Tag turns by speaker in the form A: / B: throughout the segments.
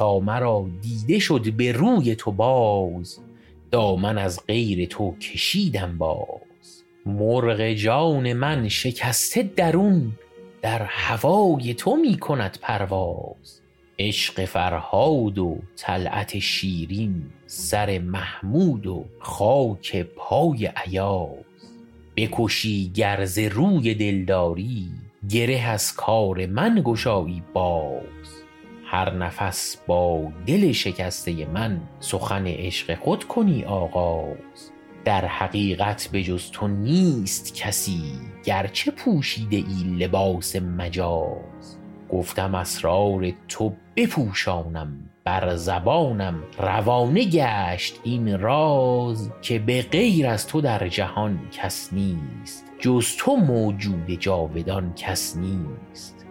A: تا مرا دیده شد به روی تو باز دامن از غیر تو کشیدم باز. مرغ جان من شکسته درون در هوای تو می کند پرواز. عشق فرهاد و طلعت شیرین سر محمود و خاک پای ایاز. بکشی گر ز روی دلداری گره از کار من گشایی باز. هر نفس با دل شکسته من سخن عشق خود کنی آغاز. در حقیقت به جز تو نیست کسی گرچه پوشیده ای لباس مجاز. گفتم اسرار تو بپوشانم بر زبانم روانه گشت این راز که به غیر از تو در جهان کس نیست جز تو موجود جاودان کس نیست.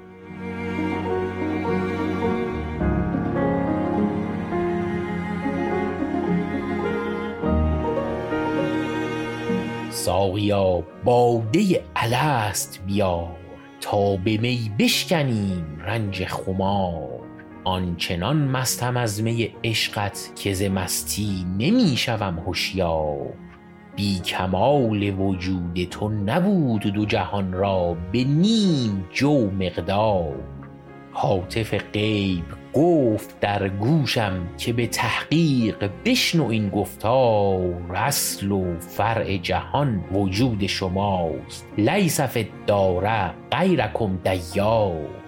A: ساقیا باده الست بیار تا به می بشکنیم رنج خمار. آنچنان مستم از می عشقت که ز مستی نمی شوم هشیار. بی کمال وجود تو نبود دو جهان را به نیم جو مقدار. هاتف غیب گفت در گوشم که به تحقیق بشنو این گفتار اصل و فرع جهان وجود شماست. لیس فی الدار غیرکم دیار.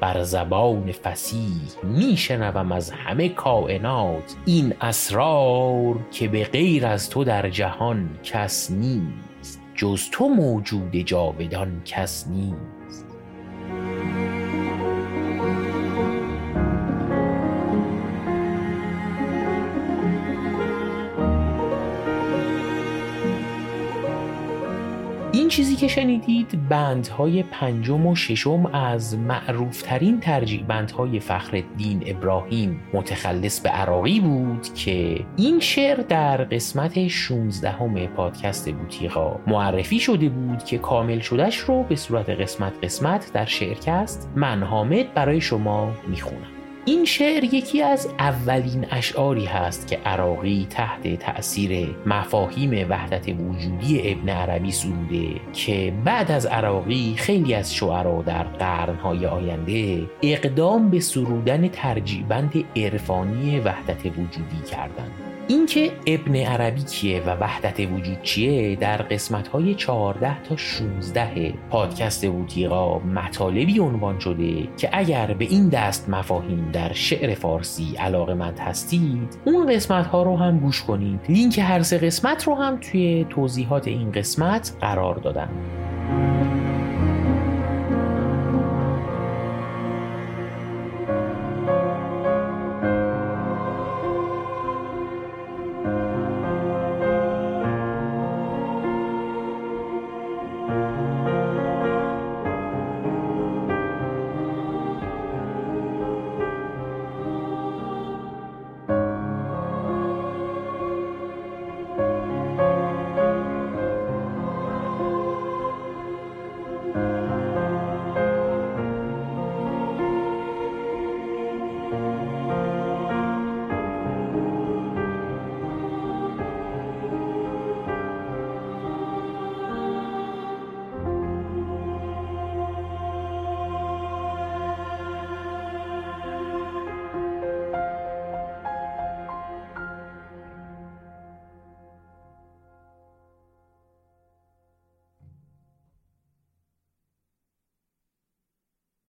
A: بر زبان فصیح می شنوم از همه کاینات این اسرار که به غیر از تو در جهان کس نیست جز تو موجود جاودان کس نیست. این چیزی که شنیدید بندهای پنجم و ششم از معروفترین ترجیع بندهای فخرالدین ابراهیم. متخلص به عراقی بود که این شعر در قسمت 16 همه پادکست بوتیقا معرفی شده بود که کامل شدهش رو به صورت قسمت قسمت در شعرکست من حامد برای شما می‌خونم. این شعر یکی از اولین اشعاری هست که عراقی تحت تأثیر مفاهیم وحدت وجودی ابن عربی سروده که بعد از عراقی خیلی از شعرا در قرنهای آینده اقدام به سرودن ترجیبند عرفانی وحدت وجودی کردند. اینکه ابن عربی کیه و وحدت وجود چیه در قسمت های 14 تا 16 پادکست بوتیقا مطالبی عنوان شده که اگر به این دست مفاهیم در شعر فارسی علاقه مند هستید اون قسمت ها رو هم گوش کنید. لینک هر سه قسمت رو هم توی توضیحات این قسمت قرار دادم.